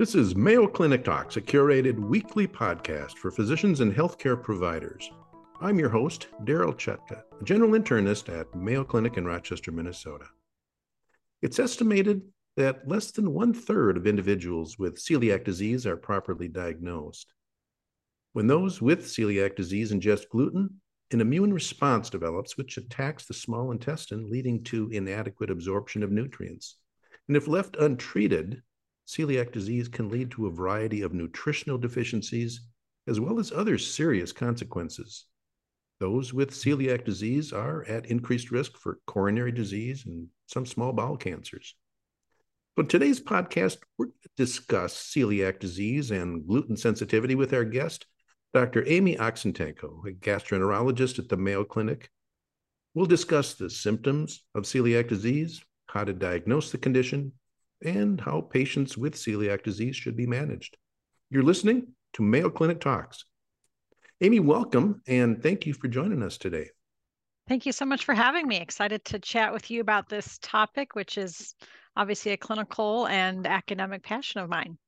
This is Mayo Clinic Talks, a curated weekly podcast for physicians and healthcare providers. I'm your host, Darryl Chutka, a general internist at Mayo Clinic in Rochester, Minnesota. It's estimated that less than one third of individuals with celiac disease are properly diagnosed. When those with celiac disease ingest gluten, an immune response develops which attacks the small intestine, leading to inadequate absorption of nutrients. And if left untreated, celiac disease can lead to a variety of nutritional deficiencies as well as other serious consequences. Those with celiac disease are at increased risk for coronary disease and some small bowel cancers. So, today's podcast, we're going to discuss celiac disease and gluten sensitivity with our guest, Dr. Amy Oxentenko, a gastroenterologist at the Mayo Clinic. We'll discuss the symptoms of celiac disease, how to diagnose the condition, and how patients with celiac disease should be managed. You're listening to Mayo Clinic Talks. Amy, welcome and thank you for joining us today. Thank you so much for having me. Excited to chat with you about this topic, which is obviously a clinical and academic passion of mine.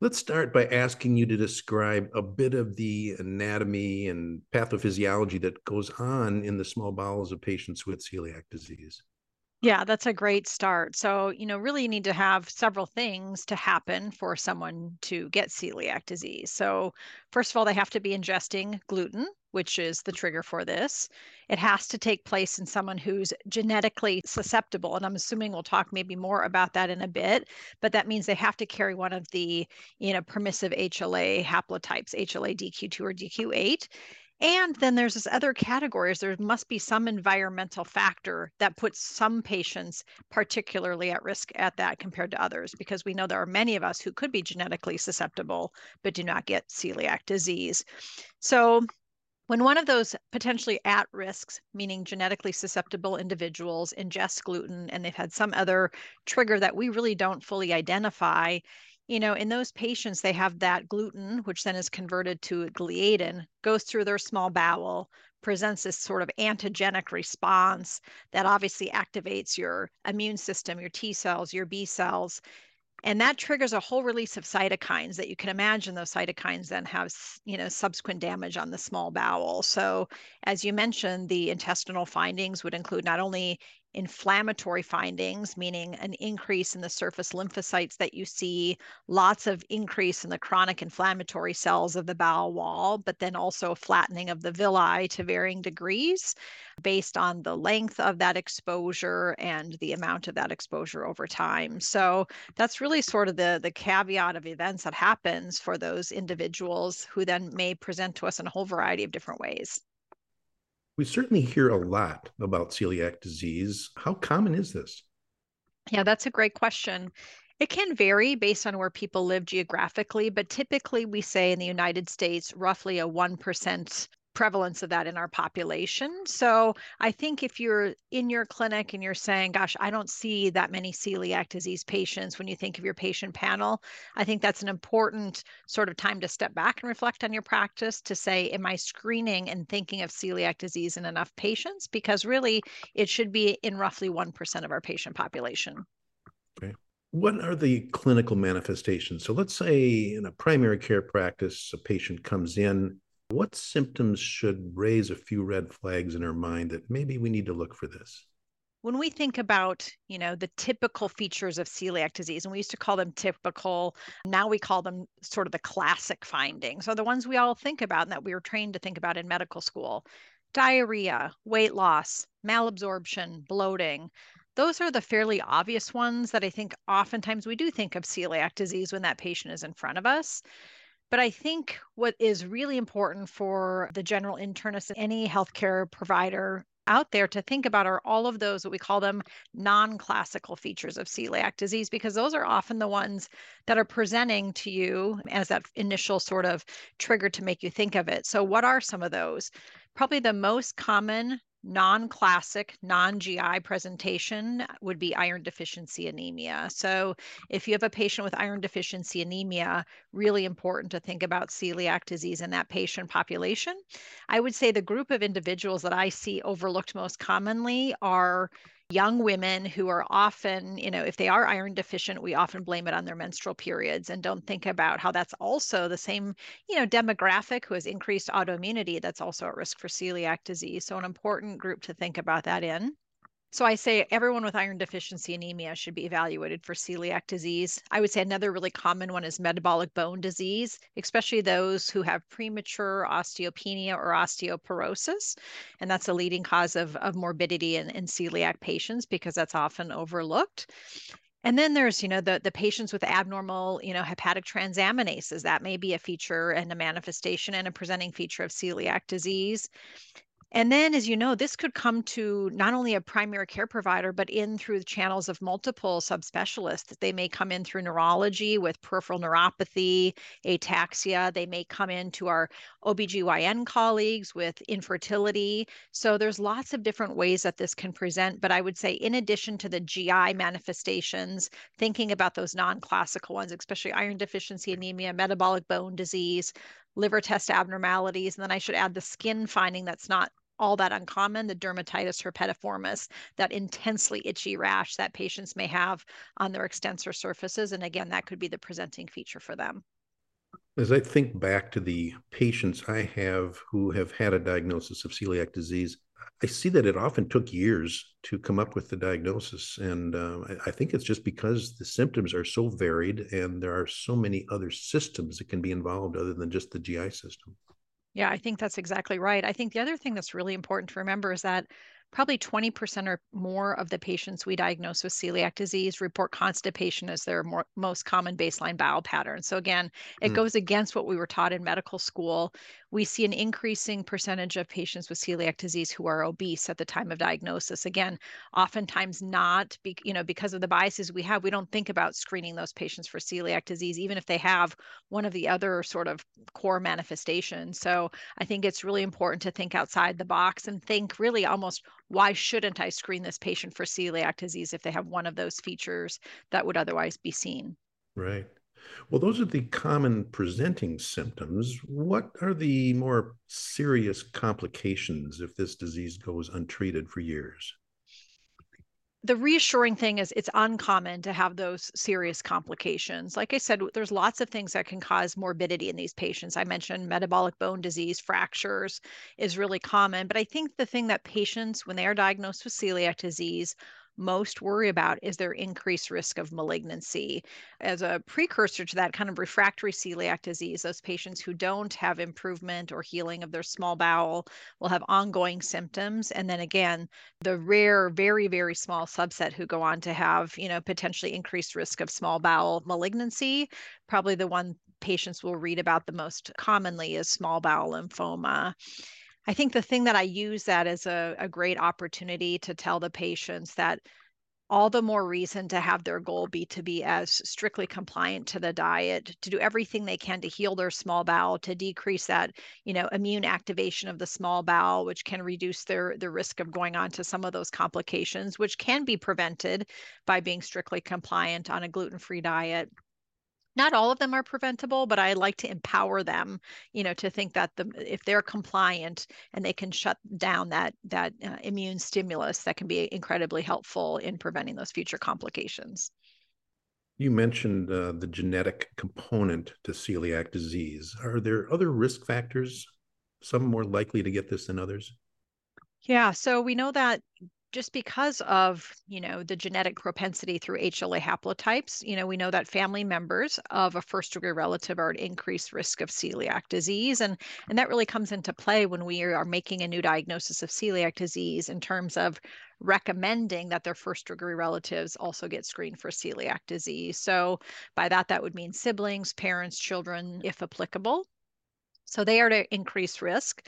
Let's start by asking you to describe a bit of the anatomy and pathophysiology that goes on in the small bowels of patients with celiac disease. Yeah, that's a great start. So, you know, really you need to have several things to happen for someone to get celiac disease. So, first of all, they have to be ingesting gluten, which is the trigger for this. It has to take place in someone who's genetically susceptible. And I'm assuming we'll talk maybe more about that in a bit, but that means they have to carry one of the, you know, permissive HLA haplotypes, HLA DQ2 or DQ8. And then there's this other categories. There must be some environmental factor that puts some patients particularly at risk at that compared to others, because we know there are many of us who could be genetically susceptible but do not get celiac disease. So when one of those potentially at risks, meaning genetically susceptible individuals, ingest gluten and they've had some other trigger that we really don't fully identify, you know, in those patients, they have that gluten, which then is converted to gliadin, goes through their small bowel, presents this sort of antigenic response that obviously activates your immune system, your T cells, your B cells. And that triggers a whole release of cytokines that you can imagine those cytokines then have, you know, subsequent damage on the small bowel. So as you mentioned, the intestinal findings would include not only inflammatory findings, meaning an increase in the surface lymphocytes that you see, lots of increase in the chronic inflammatory cells of the bowel wall, but then also flattening of the villi to varying degrees based on the length of that exposure and the amount of that exposure over time. So that's really sort of the, the caveat of events that happens for those individuals who then may present to us in a whole variety of different ways. We certainly hear a lot about celiac disease. How common is this? Yeah, that's a great question. It can vary based on where people live geographically, but typically we say in the United States, roughly a 1% prevalence of that in our population. So I think if you're in your clinic and you're saying, gosh, I don't see that many celiac disease patients when you think of your patient panel, I think that's an important sort of time to step back and reflect on your practice to say, am I screening and thinking of celiac disease in enough patients? Because really it should be in roughly 1% of our patient population. Okay. What are the clinical manifestations? So let's say in a primary care practice, a patient comes in what symptoms should raise a few red flags in our mind that maybe we need to look for this? when we think about you know the typical features of celiac disease and we used to call them typical now we call them sort of the classic findings or the ones we all think about and that we were trained to think about in medical school diarrhea weight loss malabsorption bloating those are the fairly obvious ones that i think oftentimes we do think of celiac disease when that patient is in front of us but I think what is really important for the general internist and any healthcare provider out there to think about are all of those what we call them non-classical features of celiac disease because those are often the ones that are presenting to you as that initial sort of trigger to make you think of it. So what are some of those? Probably the most common non-classic non-gi presentation would be iron deficiency anemia. So if you have a patient with iron deficiency anemia really important to think about celiac disease in that patient population. I would say the group of individuals that i see overlooked most commonly are young women who are often, you know, if they are iron deficient, we often blame it on their menstrual periods and don't think about how that's also the same, you know, demographic who has increased autoimmunity that's also at risk for celiac disease. So, an important group to think about that in. So I say everyone with iron deficiency anemia should be evaluated for celiac disease. I would say another really common one is metabolic bone disease, especially those who have premature osteopenia or osteoporosis. And that's a leading cause of, of morbidity in, in celiac patients because that's often overlooked. And then there's, you know, the the patients with abnormal, you know, hepatic transaminases. That may be a feature and a manifestation and a presenting feature of celiac disease. And then, as you know, this could come to not only a primary care provider, but in through the channels of multiple subspecialists. They may come in through neurology with peripheral neuropathy, ataxia. They may come in to our OBGYN colleagues with infertility. So there's lots of different ways that this can present. But I would say, in addition to the GI manifestations, thinking about those non classical ones, especially iron deficiency anemia, metabolic bone disease, liver test abnormalities. And then I should add the skin finding that's not all that uncommon, the dermatitis herpetiformis, that intensely itchy rash that patients may have on their extensor surfaces. And again, that could be the presenting feature for them. As I think back to the patients I have who have had a diagnosis of celiac disease, I see that it often took years to come up with the diagnosis. And uh, I think it's just because the symptoms are so varied and there are so many other systems that can be involved other than just the GI system. Yeah, I think that's exactly right. I think the other thing that's really important to remember is that probably 20% or more of the patients we diagnose with celiac disease report constipation as their more, most common baseline bowel pattern. So, again, it mm. goes against what we were taught in medical school. We see an increasing percentage of patients with celiac disease who are obese at the time of diagnosis. Again, oftentimes not, be, you know, because of the biases we have, we don't think about screening those patients for celiac disease, even if they have one of the other sort of core manifestations. So, I think it's really important to think outside the box and think really almost why shouldn't I screen this patient for celiac disease if they have one of those features that would otherwise be seen? Right. Well, those are the common presenting symptoms. What are the more serious complications if this disease goes untreated for years? the reassuring thing is it's uncommon to have those serious complications. Like I said, there's lots of things that can cause morbidity in these patients. I mentioned metabolic bone disease, fractures is really common. But I think the thing that patients, when they are diagnosed with celiac disease, most worry about is their increased risk of malignancy. As a precursor to that kind of refractory celiac disease, those patients who don't have improvement or healing of their small bowel will have ongoing symptoms. And then again, the rare, very, very small subset who go on to have, you know, potentially increased risk of small bowel malignancy, probably the one patients will read about the most commonly is small bowel lymphoma. I think the thing that I use that as a, a great opportunity to tell the patients that all the more reason to have their goal be to be as strictly compliant to the diet to do everything they can to heal their small bowel to decrease that you know immune activation of the small bowel which can reduce their the risk of going on to some of those complications which can be prevented by being strictly compliant on a gluten-free diet not all of them are preventable but i like to empower them you know to think that the if they're compliant and they can shut down that that uh, immune stimulus that can be incredibly helpful in preventing those future complications. You mentioned uh, the genetic component to celiac disease. Are there other risk factors some more likely to get this than others? Yeah so we know that just because of you know the genetic propensity through HLA haplotypes, you know we know that family members of a first degree relative are at increased risk of celiac disease, and and that really comes into play when we are making a new diagnosis of celiac disease in terms of recommending that their first degree relatives also get screened for celiac disease. So by that, that would mean siblings, parents, children, if applicable. So they are at increased risk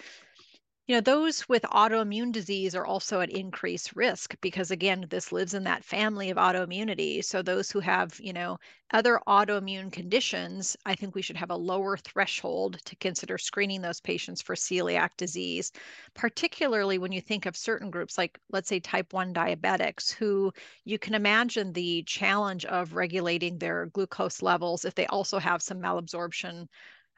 you know those with autoimmune disease are also at increased risk because again this lives in that family of autoimmunity. So those who have you know other autoimmune conditions i think we should have a lower threshold to consider screening those patients for celiac disease particularly when you think of certain groups like let's say type 1 diabetics who you can imagine the challenge of regulating their glucose levels if they also have some malabsorption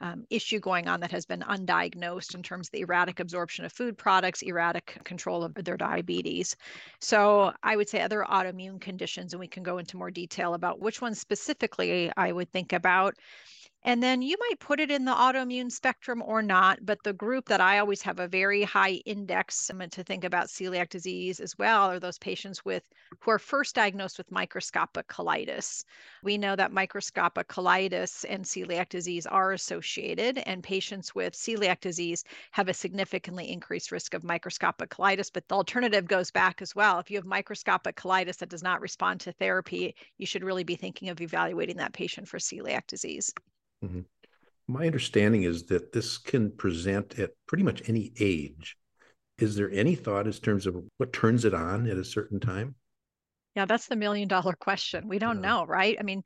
um, issue going on that has been undiagnosed in terms of the erratic absorption of food products, erratic control of their diabetes. So I would say other autoimmune conditions, and we can go into more detail about which ones specifically I would think about. And then you might put it in the autoimmune spectrum or not, but the group that I always have a very high index um, to think about celiac disease as well are those patients with who are first diagnosed with microscopic colitis. We know that microscopic colitis and celiac disease are associated, and patients with celiac disease have a significantly increased risk of microscopic colitis. But the alternative goes back as well. If you have microscopic colitis that does not respond to therapy, you should really be thinking of evaluating that patient for celiac disease. Mm-hmm. My understanding is that this can present at pretty much any age. Is there any thought in terms of what turns it on at a certain time? Yeah, that's the million dollar question. We don't yeah. know, right? I mean,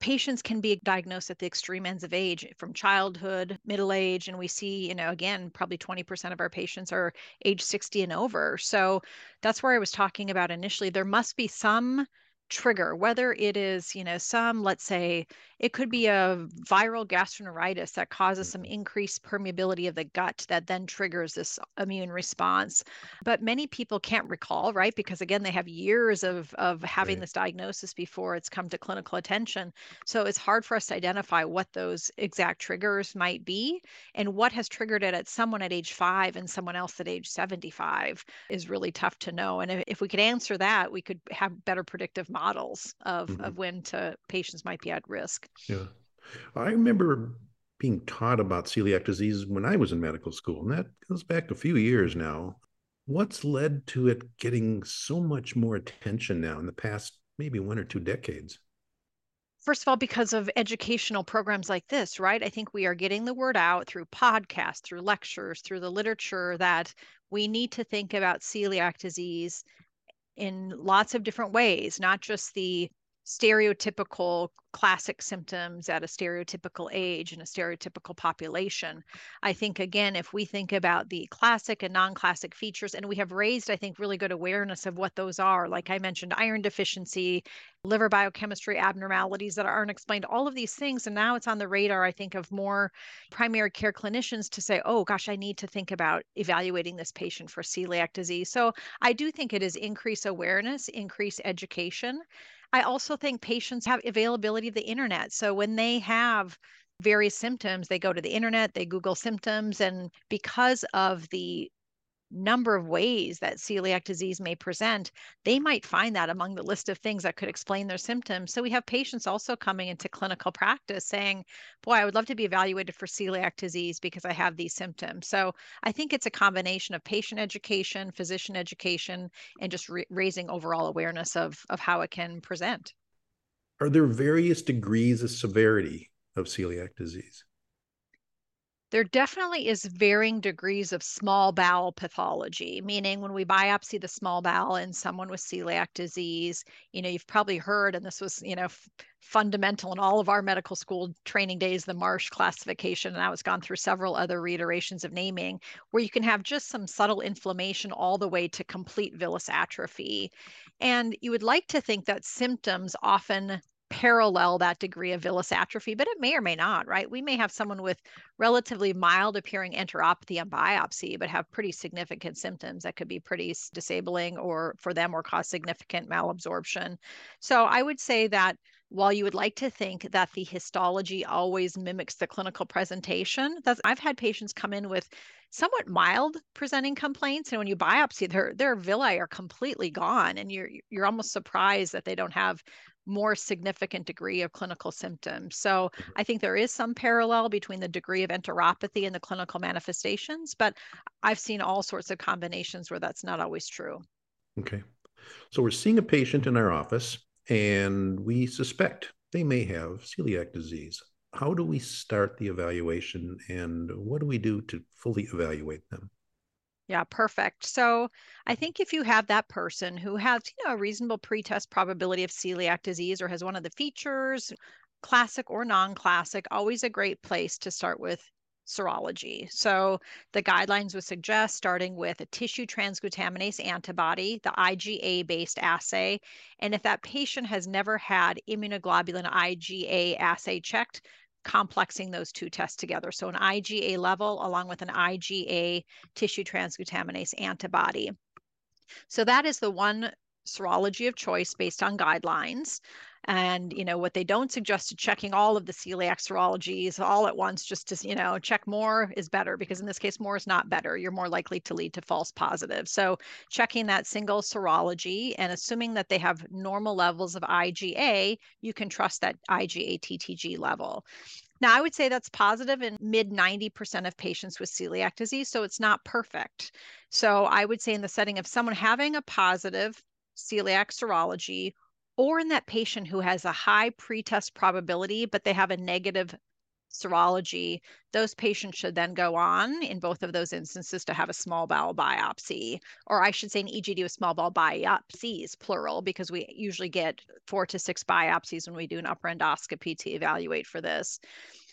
patients can be diagnosed at the extreme ends of age from childhood middle age and we see you know again probably 20% of our patients are age 60 and over so that's where i was talking about initially there must be some trigger, whether it is, you know, some, let's say, it could be a viral gastroenteritis that causes some mm-hmm. increased permeability of the gut that then triggers this immune response. But many people can't recall, right? Because again, they have years of, of having right. this diagnosis before it's come to clinical attention. So it's hard for us to identify what those exact triggers might be and what has triggered it at someone at age five and someone else at age 75 is really tough to know. And if, if we could answer that, we could have better predictive models of, mm-hmm. of when to patients might be at risk. Yeah. I remember being taught about celiac disease when I was in medical school, and that goes back a few years now. What's led to it getting so much more attention now in the past maybe one or two decades? First of all, because of educational programs like this, right? I think we are getting the word out through podcasts, through lectures, through the literature that we need to think about celiac disease in lots of different ways, not just the stereotypical classic symptoms at a stereotypical age and a stereotypical population. I think, again, if we think about the classic and non classic features, and we have raised, I think, really good awareness of what those are, like I mentioned, iron deficiency, liver biochemistry abnormalities that aren't explained, all of these things. And now it's on the radar, I think, of more primary care clinicians to say, oh, gosh, I need to think about evaluating this patient for celiac disease. So I do think it is increase awareness, increase education. I also think patients have availability of the internet. So when they have various symptoms, they go to the internet, they Google symptoms, and because of the number of ways that celiac disease may present, they might find that among the list of things that could explain their symptoms. So we have patients also coming into clinical practice saying, Boy, I would love to be evaluated for celiac disease because I have these symptoms. So I think it's a combination of patient education, physician education, and just re- raising overall awareness of, of how it can present. Are there various degrees of severity of celiac disease? There definitely is varying degrees of small bowel pathology, meaning when we biopsy the small bowel in someone with celiac disease, you know, you've probably heard, and this was, you know, f- fundamental in all of our medical school training days, the Marsh classification, and I it's gone through several other reiterations of naming, where you can have just some subtle inflammation all the way to complete villus atrophy. And you would like to think that symptoms often parallel that degree of villus atrophy, but it may or may not, right? We may have someone with relatively mild appearing enteropathy on biopsy, but have pretty significant symptoms that could be pretty disabling or for them or cause significant malabsorption. So I would say that while you would like to think that the histology always mimics the clinical presentation, that's I've had patients come in with somewhat mild presenting complaints and when you biopsy their their villi are completely gone and you're you're almost surprised that they don't have more significant degree of clinical symptoms. So mm-hmm. I think there is some parallel between the degree of enteropathy and the clinical manifestations, but I've seen all sorts of combinations where that's not always true. Okay. So we're seeing a patient in our office and we suspect they may have celiac disease. How do we start the evaluation and what do we do to fully evaluate them? Yeah, perfect. So I think if you have that person who has, you know, a reasonable pretest probability of celiac disease or has one of the features, classic or non-classic, always a great place to start with serology. So the guidelines would suggest starting with a tissue transglutaminase antibody, the IgA based assay. And if that patient has never had immunoglobulin IgA assay checked, complexing those two tests together. So an IgA level along with an IgA tissue transglutaminase antibody. So that is the one serology of choice based on guidelines. And you know what they don't suggest is checking all of the celiac serologies all at once, just to you know check more is better because in this case more is not better. You're more likely to lead to false positives. So checking that single serology and assuming that they have normal levels of IgA, you can trust that IgA TTG level. Now, I would say that's positive in mid 90% of patients with celiac disease, so it's not perfect. So I would say in the setting of someone having a positive celiac serology or in that patient who has a high pretest probability, but they have a negative serology, those patients should then go on in both of those instances to have a small bowel biopsy, or I should say an EGD with small bowel biopsies, plural, because we usually get four to six biopsies when we do an upper endoscopy to evaluate for this.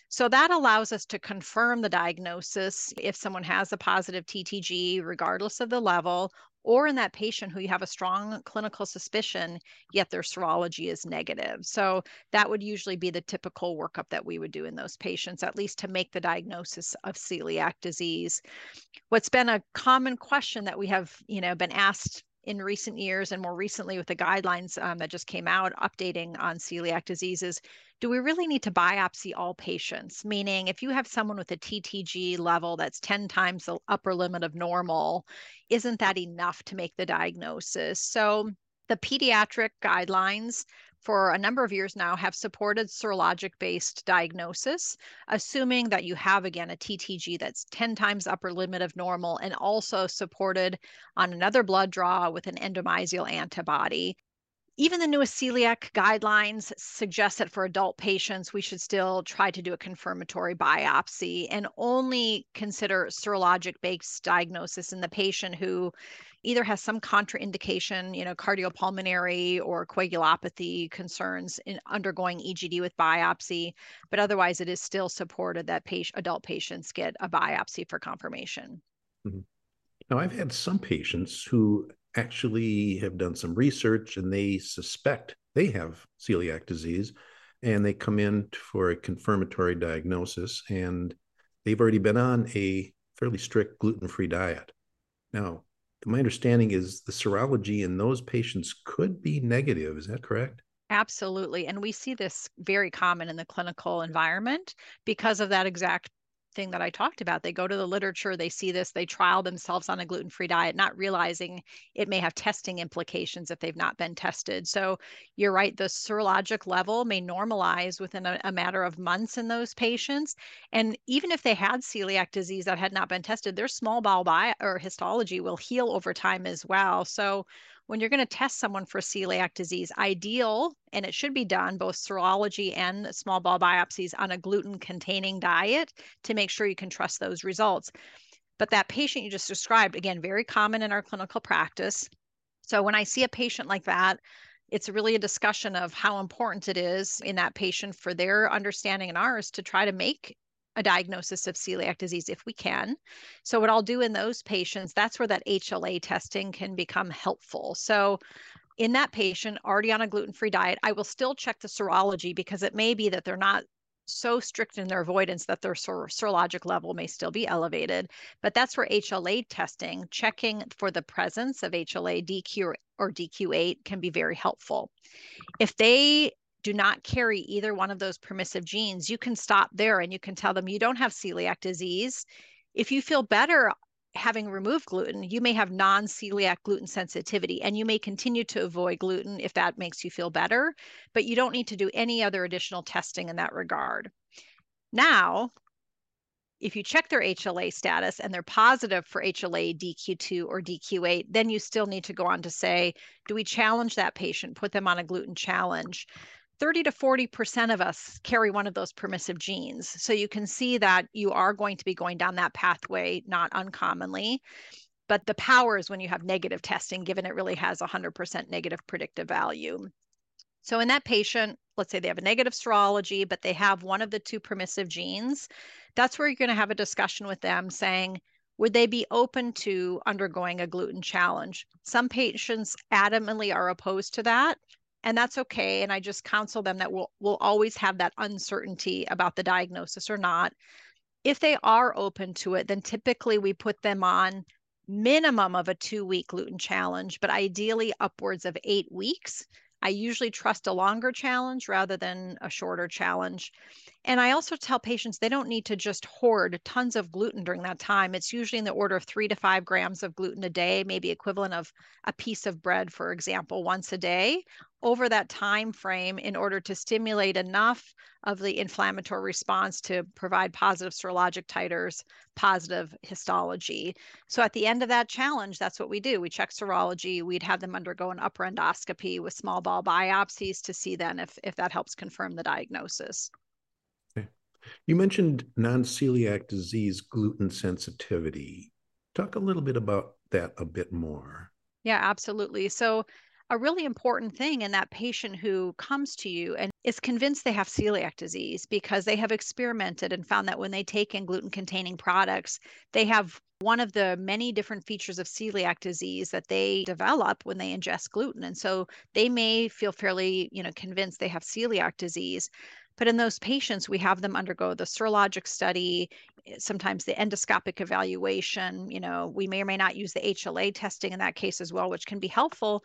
So that allows us to confirm the diagnosis if someone has a positive TTG, regardless of the level, or in that patient who you have a strong clinical suspicion, yet their serology is negative. So that would usually be the typical workup that we would do in those patients, at least to make the diagnosis of celiac disease. What's been a common question that we have, you know, been asked in recent years and more recently with the guidelines um, that just came out updating on celiac diseases do we really need to biopsy all patients? Meaning if you have someone with a ttg level that's 10 times the upper limit of normal isn't that enough to make the diagnosis? So the pediatric guidelines for a number of years now have supported serologic based diagnosis, assuming that you have, again, a TTG that's 10 times upper limit of normal and also supported on another blood draw with an endomysial antibody even the newest celiac guidelines suggest that for adult patients, we should still try to do a confirmatory biopsy and only consider serologic based diagnosis in the patient who either has some contraindication, you know, cardiopulmonary or coagulopathy concerns in undergoing EGD with biopsy, but otherwise it is still supported that patient, adult patients get a biopsy for confirmation. Mm-hmm. Now, I've had some patients who actually have done some research and they suspect they have celiac disease and they come in for a confirmatory diagnosis and they've already been on a fairly strict gluten-free diet. Now, my understanding is the serology in those patients could be negative. Is that correct? Absolutely. And we see this very common in the clinical environment because of that exact thing that I talked about. They go to the literature, they see this, they trial themselves on a gluten free diet, not realizing it may have testing implications if they've not been tested. So you're right, the serologic level may normalize within a, a matter of months in those patients. And even if they had celiac disease that had not been tested, their small bowel biopsy or histology will heal over time as well. So when you're going to test someone for celiac disease, ideal, and it should be done, both serology and small bowel biopsies on a gluten containing diet to make sure you can trust those results. But that patient you just described, again, very common in our clinical practice. So when I see a patient like that, it's really a discussion of how important it is in that patient for their understanding and ours to try to make a diagnosis of celiac disease if we can. So, what I'll do in those patients, that's where that HLA testing can become helpful. So, in that patient already on a gluten free diet, I will still check the serology because it may be that they're not so strict in their avoidance that their ser- serologic level may still be elevated. But that's where HLA testing, checking for the presence of HLA DQ or DQ8 can be very helpful. If they do not carry either one of those permissive genes, you can stop there and you can tell them you don't have celiac disease. If you feel better having removed gluten, you may have non celiac gluten sensitivity and you may continue to avoid gluten if that makes you feel better, but you don't need to do any other additional testing in that regard. Now, if you check their HLA status and they're positive for HLA DQ2 or DQ8, then you still need to go on to say, do we challenge that patient, put them on a gluten challenge? 30 to 40% of us carry one of those permissive genes. So you can see that you are going to be going down that pathway, not uncommonly. But the power is when you have negative testing, given it really has 100% negative predictive value. So in that patient, let's say they have a negative serology, but they have one of the two permissive genes, that's where you're going to have a discussion with them saying, would they be open to undergoing a gluten challenge? Some patients adamantly are opposed to that and that's okay. And I just counsel them that we'll, we'll always have that uncertainty about the diagnosis or not. If they are open to it, then typically we put them on minimum of a two week gluten challenge, but ideally upwards of eight weeks. I usually trust a longer challenge rather than a shorter challenge. And I also tell patients they don't need to just hoard tons of gluten during that time. It's usually in the order of three to five grams of gluten a day, maybe equivalent of a piece of bread, for example, once a day over that time frame in order to stimulate enough of the inflammatory response to provide positive serologic titers, positive histology. So at the end of that challenge, that's what we do. We check serology. We'd have them undergo an upper endoscopy with small bowel biopsies to see then if, if that helps confirm the diagnosis. Okay. You mentioned non-celiac disease gluten sensitivity. Talk a little bit about that a bit more. Yeah, absolutely. So a really important thing in that patient who comes to you and is convinced they have celiac disease because they have experimented and found that when they take in gluten containing products, they have one of the many different features of celiac disease that they develop when they ingest gluten. And so they may feel fairly, you know, convinced they have celiac disease. But in those patients, we have them undergo the serologic study, eh, sometimes the endoscopic evaluation. You know, we may or may not use the HLA testing in that case as well, which can be helpful.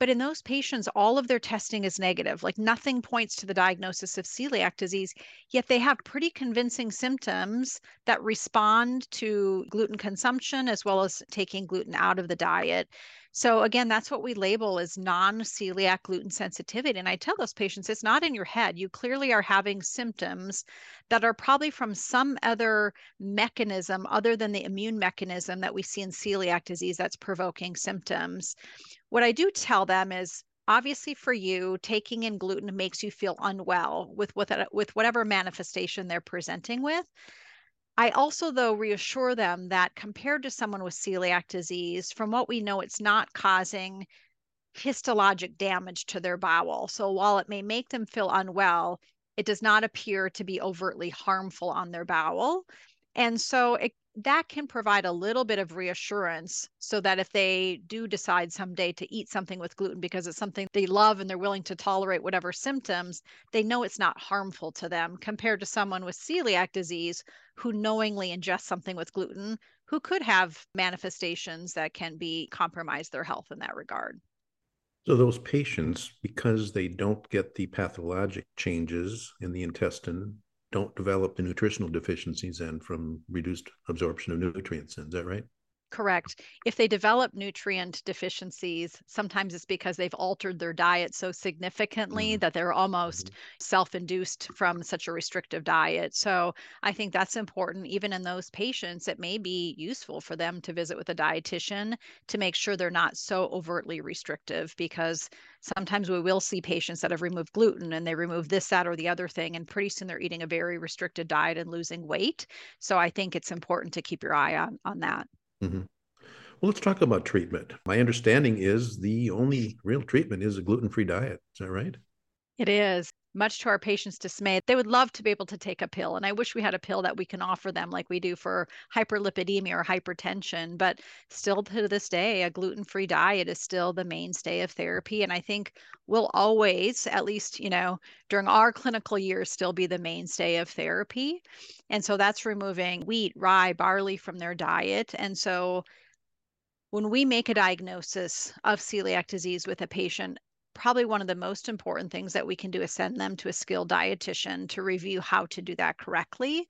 But in those patients, all of their testing is negative. Like nothing points to the diagnosis of celiac disease, yet they have pretty convincing symptoms that respond to gluten consumption as well as taking gluten out of the diet. So again, that's what we label as non-celiac gluten sensitivity. And I tell those patients, it's not in your head. You clearly are having symptoms that are probably from some other mechanism other than the immune mechanism that we see in celiac disease that's provoking symptoms. What I do tell them is obviously for you taking in gluten makes you feel unwell with with, with whatever manifestation they're presenting with I also, though, reassure them that compared to someone with celiac disease, from what we know, it's not causing histologic damage to their bowel. So while it may make them feel unwell, it does not appear to be overtly harmful on their bowel. And so it that can provide a little bit of reassurance so that if they do decide someday to eat something with gluten because it's something they love and they're willing to tolerate whatever symptoms, they know it's not harmful to them compared to someone with celiac disease who knowingly ingests something with gluten who could have manifestations that can be compromise their health in that regard. So, those patients, because they don't get the pathologic changes in the intestine don't develop the nutritional deficiencies then from reduced absorption of nutrients. Is that right? Correct. If they develop nutrient deficiencies, sometimes it's because they've altered their diet so significantly mm-hmm. that they're almost mm-hmm. self induced from such a restrictive diet. So I think that's important. Even in those patients, it may be useful for them to visit with a dietitian to make sure they're not so overtly restrictive because sometimes we will see patients that have removed gluten and they remove this, that, or the other thing. And pretty soon they're eating a very restricted diet and losing weight. So I think it's important to keep your eye on, on that. Mm-hmm. Well, let's talk about treatment. My understanding is the only real treatment is a gluten free diet. Is that right? It is. Much to our patients' dismay, they would love to be able to take a pill. And I wish we had a pill that we can offer them like we do for hyperlipidemia or hypertension. But still to this day, a gluten free diet is still the mainstay of therapy. And I think will always, at least, you know, during our clinical years, still be the mainstay of therapy. And so that's removing wheat, rye, barley from their diet. And so when we make a diagnosis of celiac disease with a patient, probably one of the most important things that we can do is send them to a skilled dietitian to review how to do that correctly.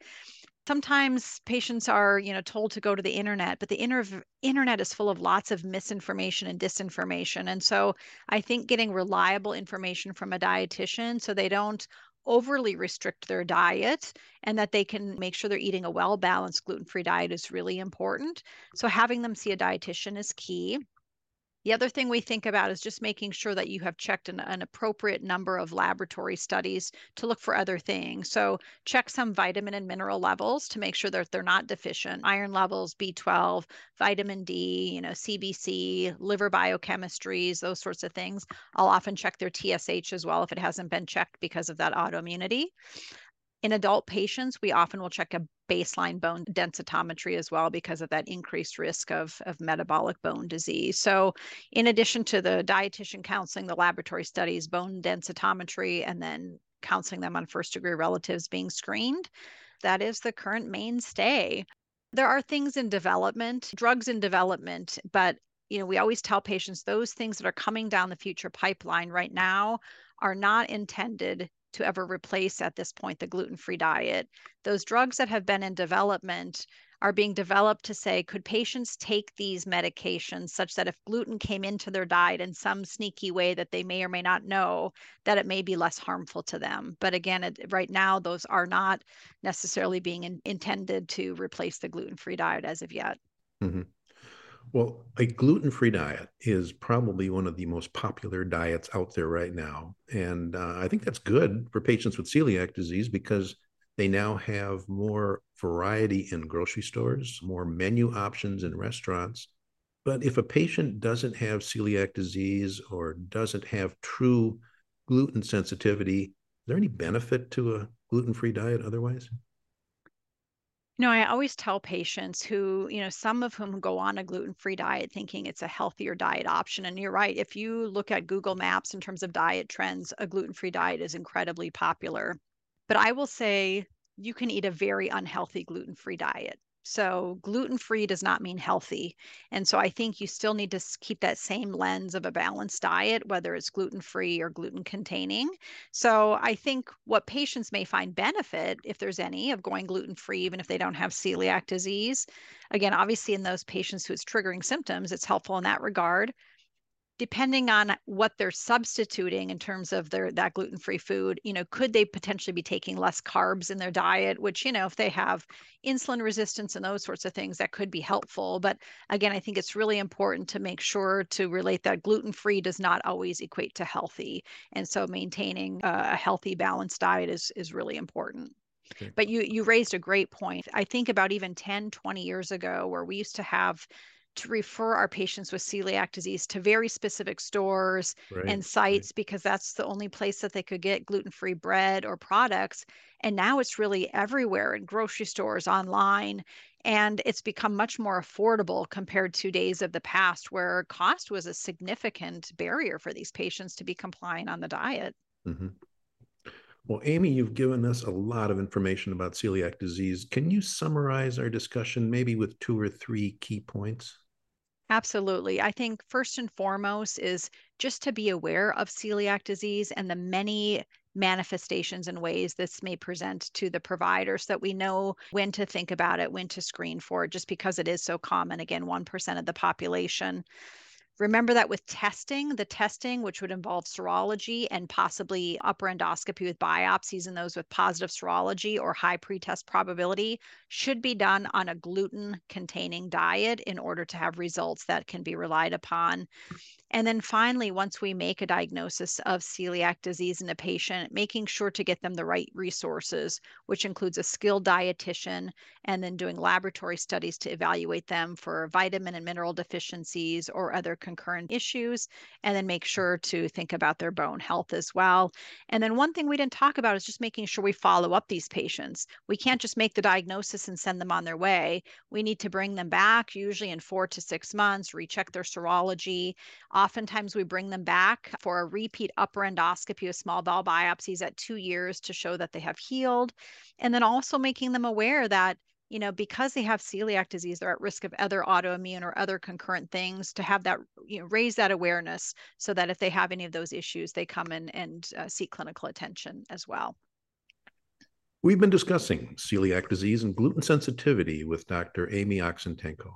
Sometimes patients are you know told to go to the internet but the inter- internet is full of lots of misinformation and disinformation. And so i think getting reliable information from a dietitian so they don't overly restrict their diet and that they can make sure they're eating a well balanced gluten free diet is really important. So having them see a dietitian is key the other thing we think about is just making sure that you have checked an, an, appropriate number of laboratory studies to look for other things. So, check some vitamin and mineral levels to make sure that they're not deficient. Iron levels, B12, vitamin D, you know, CBC, liver biochemistries, those sorts of things. I'll often check their TSH as well if it hasn't been checked because of that autoimmunity. In adult patients, we often will check a baseline bone densitometry as well because of that increased risk of, of metabolic bone disease. So, in addition to the dietitian counseling, the laboratory studies, bone densitometry, and then counseling them on first degree relatives being screened, that is the current mainstay. There are things in development, drugs in development, but you know, we always tell patients those things that are coming down the future pipeline right now are not intended to ever replace at this point the gluten free diet. Those drugs that have been in development are being developed to say, could patients take these medications such that if gluten came into their diet in some sneaky way that they may or may not know, that it may be less harmful to them? But again, it, right now, those are not necessarily being in, intended to replace the gluten free diet as of yet. Mm-hmm. Well, a gluten free diet is probably one of the most popular diets out there right now. And uh, I think that's good for patients with celiac disease because they now have more variety in grocery stores, more menu options in restaurants. But if a patient doesn't have celiac disease or doesn't have true gluten sensitivity, is there any benefit to a gluten free diet otherwise? Know, I always tell patients who, you know, some of whom go on a gluten free diet thinking it's a healthier diet option. And you're right. If you look at Google Maps in terms of diet trends, a gluten free diet is incredibly popular. But I will say you can eat a very unhealthy gluten free diet. So, gluten free does not mean healthy. And so, I think you still need to keep that same lens of a balanced diet, whether it's gluten free or gluten containing. So, I think what patients may find benefit, if there's any, of going gluten free, even if they don't have celiac disease. Again, obviously, in those patients who it's triggering symptoms, it's helpful in that regard depending on what they're substituting in terms of their that gluten-free food you know could they potentially be taking less carbs in their diet which you know if they have insulin resistance and those sorts of things that could be helpful. But again i think it's really important to make sure to relate that gluten-free does not always equate to healthy. And so maintaining uh, a healthy balanced diet is is really important. Okay. but you you raised a great point. I think about even 10 20 years ago where we used to have to refer our patients with celiac disease to very specific stores right, and sites right. because that's the only place that they could get gluten-free bread or products and now it's really everywhere in grocery stores online and it's become much more affordable compared to days of the past where cost was a significant barrier for these patients to be compliant on the diet mm-hmm. Well, Amy, you've given us a lot of information about celiac disease. Can you summarize our discussion maybe with two or three key points? Absolutely. I think first and foremost is just to be aware of celiac disease and the many manifestations and ways this may present to the providers so that we know when to think about it, when to screen for it, just because it is so common. Again, 1% of the population. Remember that with testing, the testing, which would involve serology and possibly upper endoscopy with biopsies in those with positive serology or high pretest probability, should be done on a gluten containing diet in order to have results that can be relied upon. And then finally, once we make a diagnosis of celiac disease in a patient, making sure to get them the right resources, which includes a skilled dietitian, and then doing laboratory studies to evaluate them for vitamin and mineral deficiencies or other concurrent issues, and then make sure to think about their bone health as well. And then one thing we didn't talk about is just making sure we follow up these patients. We can't just make the diagnosis and send them on their way. We need to bring them back, usually in four to six months, recheck their serology Oftentimes, we bring them back for a repeat upper endoscopy with small bowel biopsies at two years to show that they have healed. And then also making them aware that you know, because they have celiac disease, they're at risk of other autoimmune or other concurrent things to have that, you know, raise that awareness so that if they have any of those issues, they come in and uh, seek clinical attention as well. We've been discussing celiac disease and gluten sensitivity with Dr. Amy Oxentenko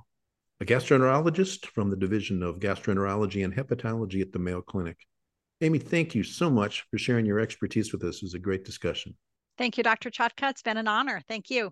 a gastroenterologist from the Division of Gastroenterology and Hepatology at the Mayo Clinic. Amy, thank you so much for sharing your expertise with us. It was a great discussion. Thank you, Dr. Chutka. It's been an honor. Thank you.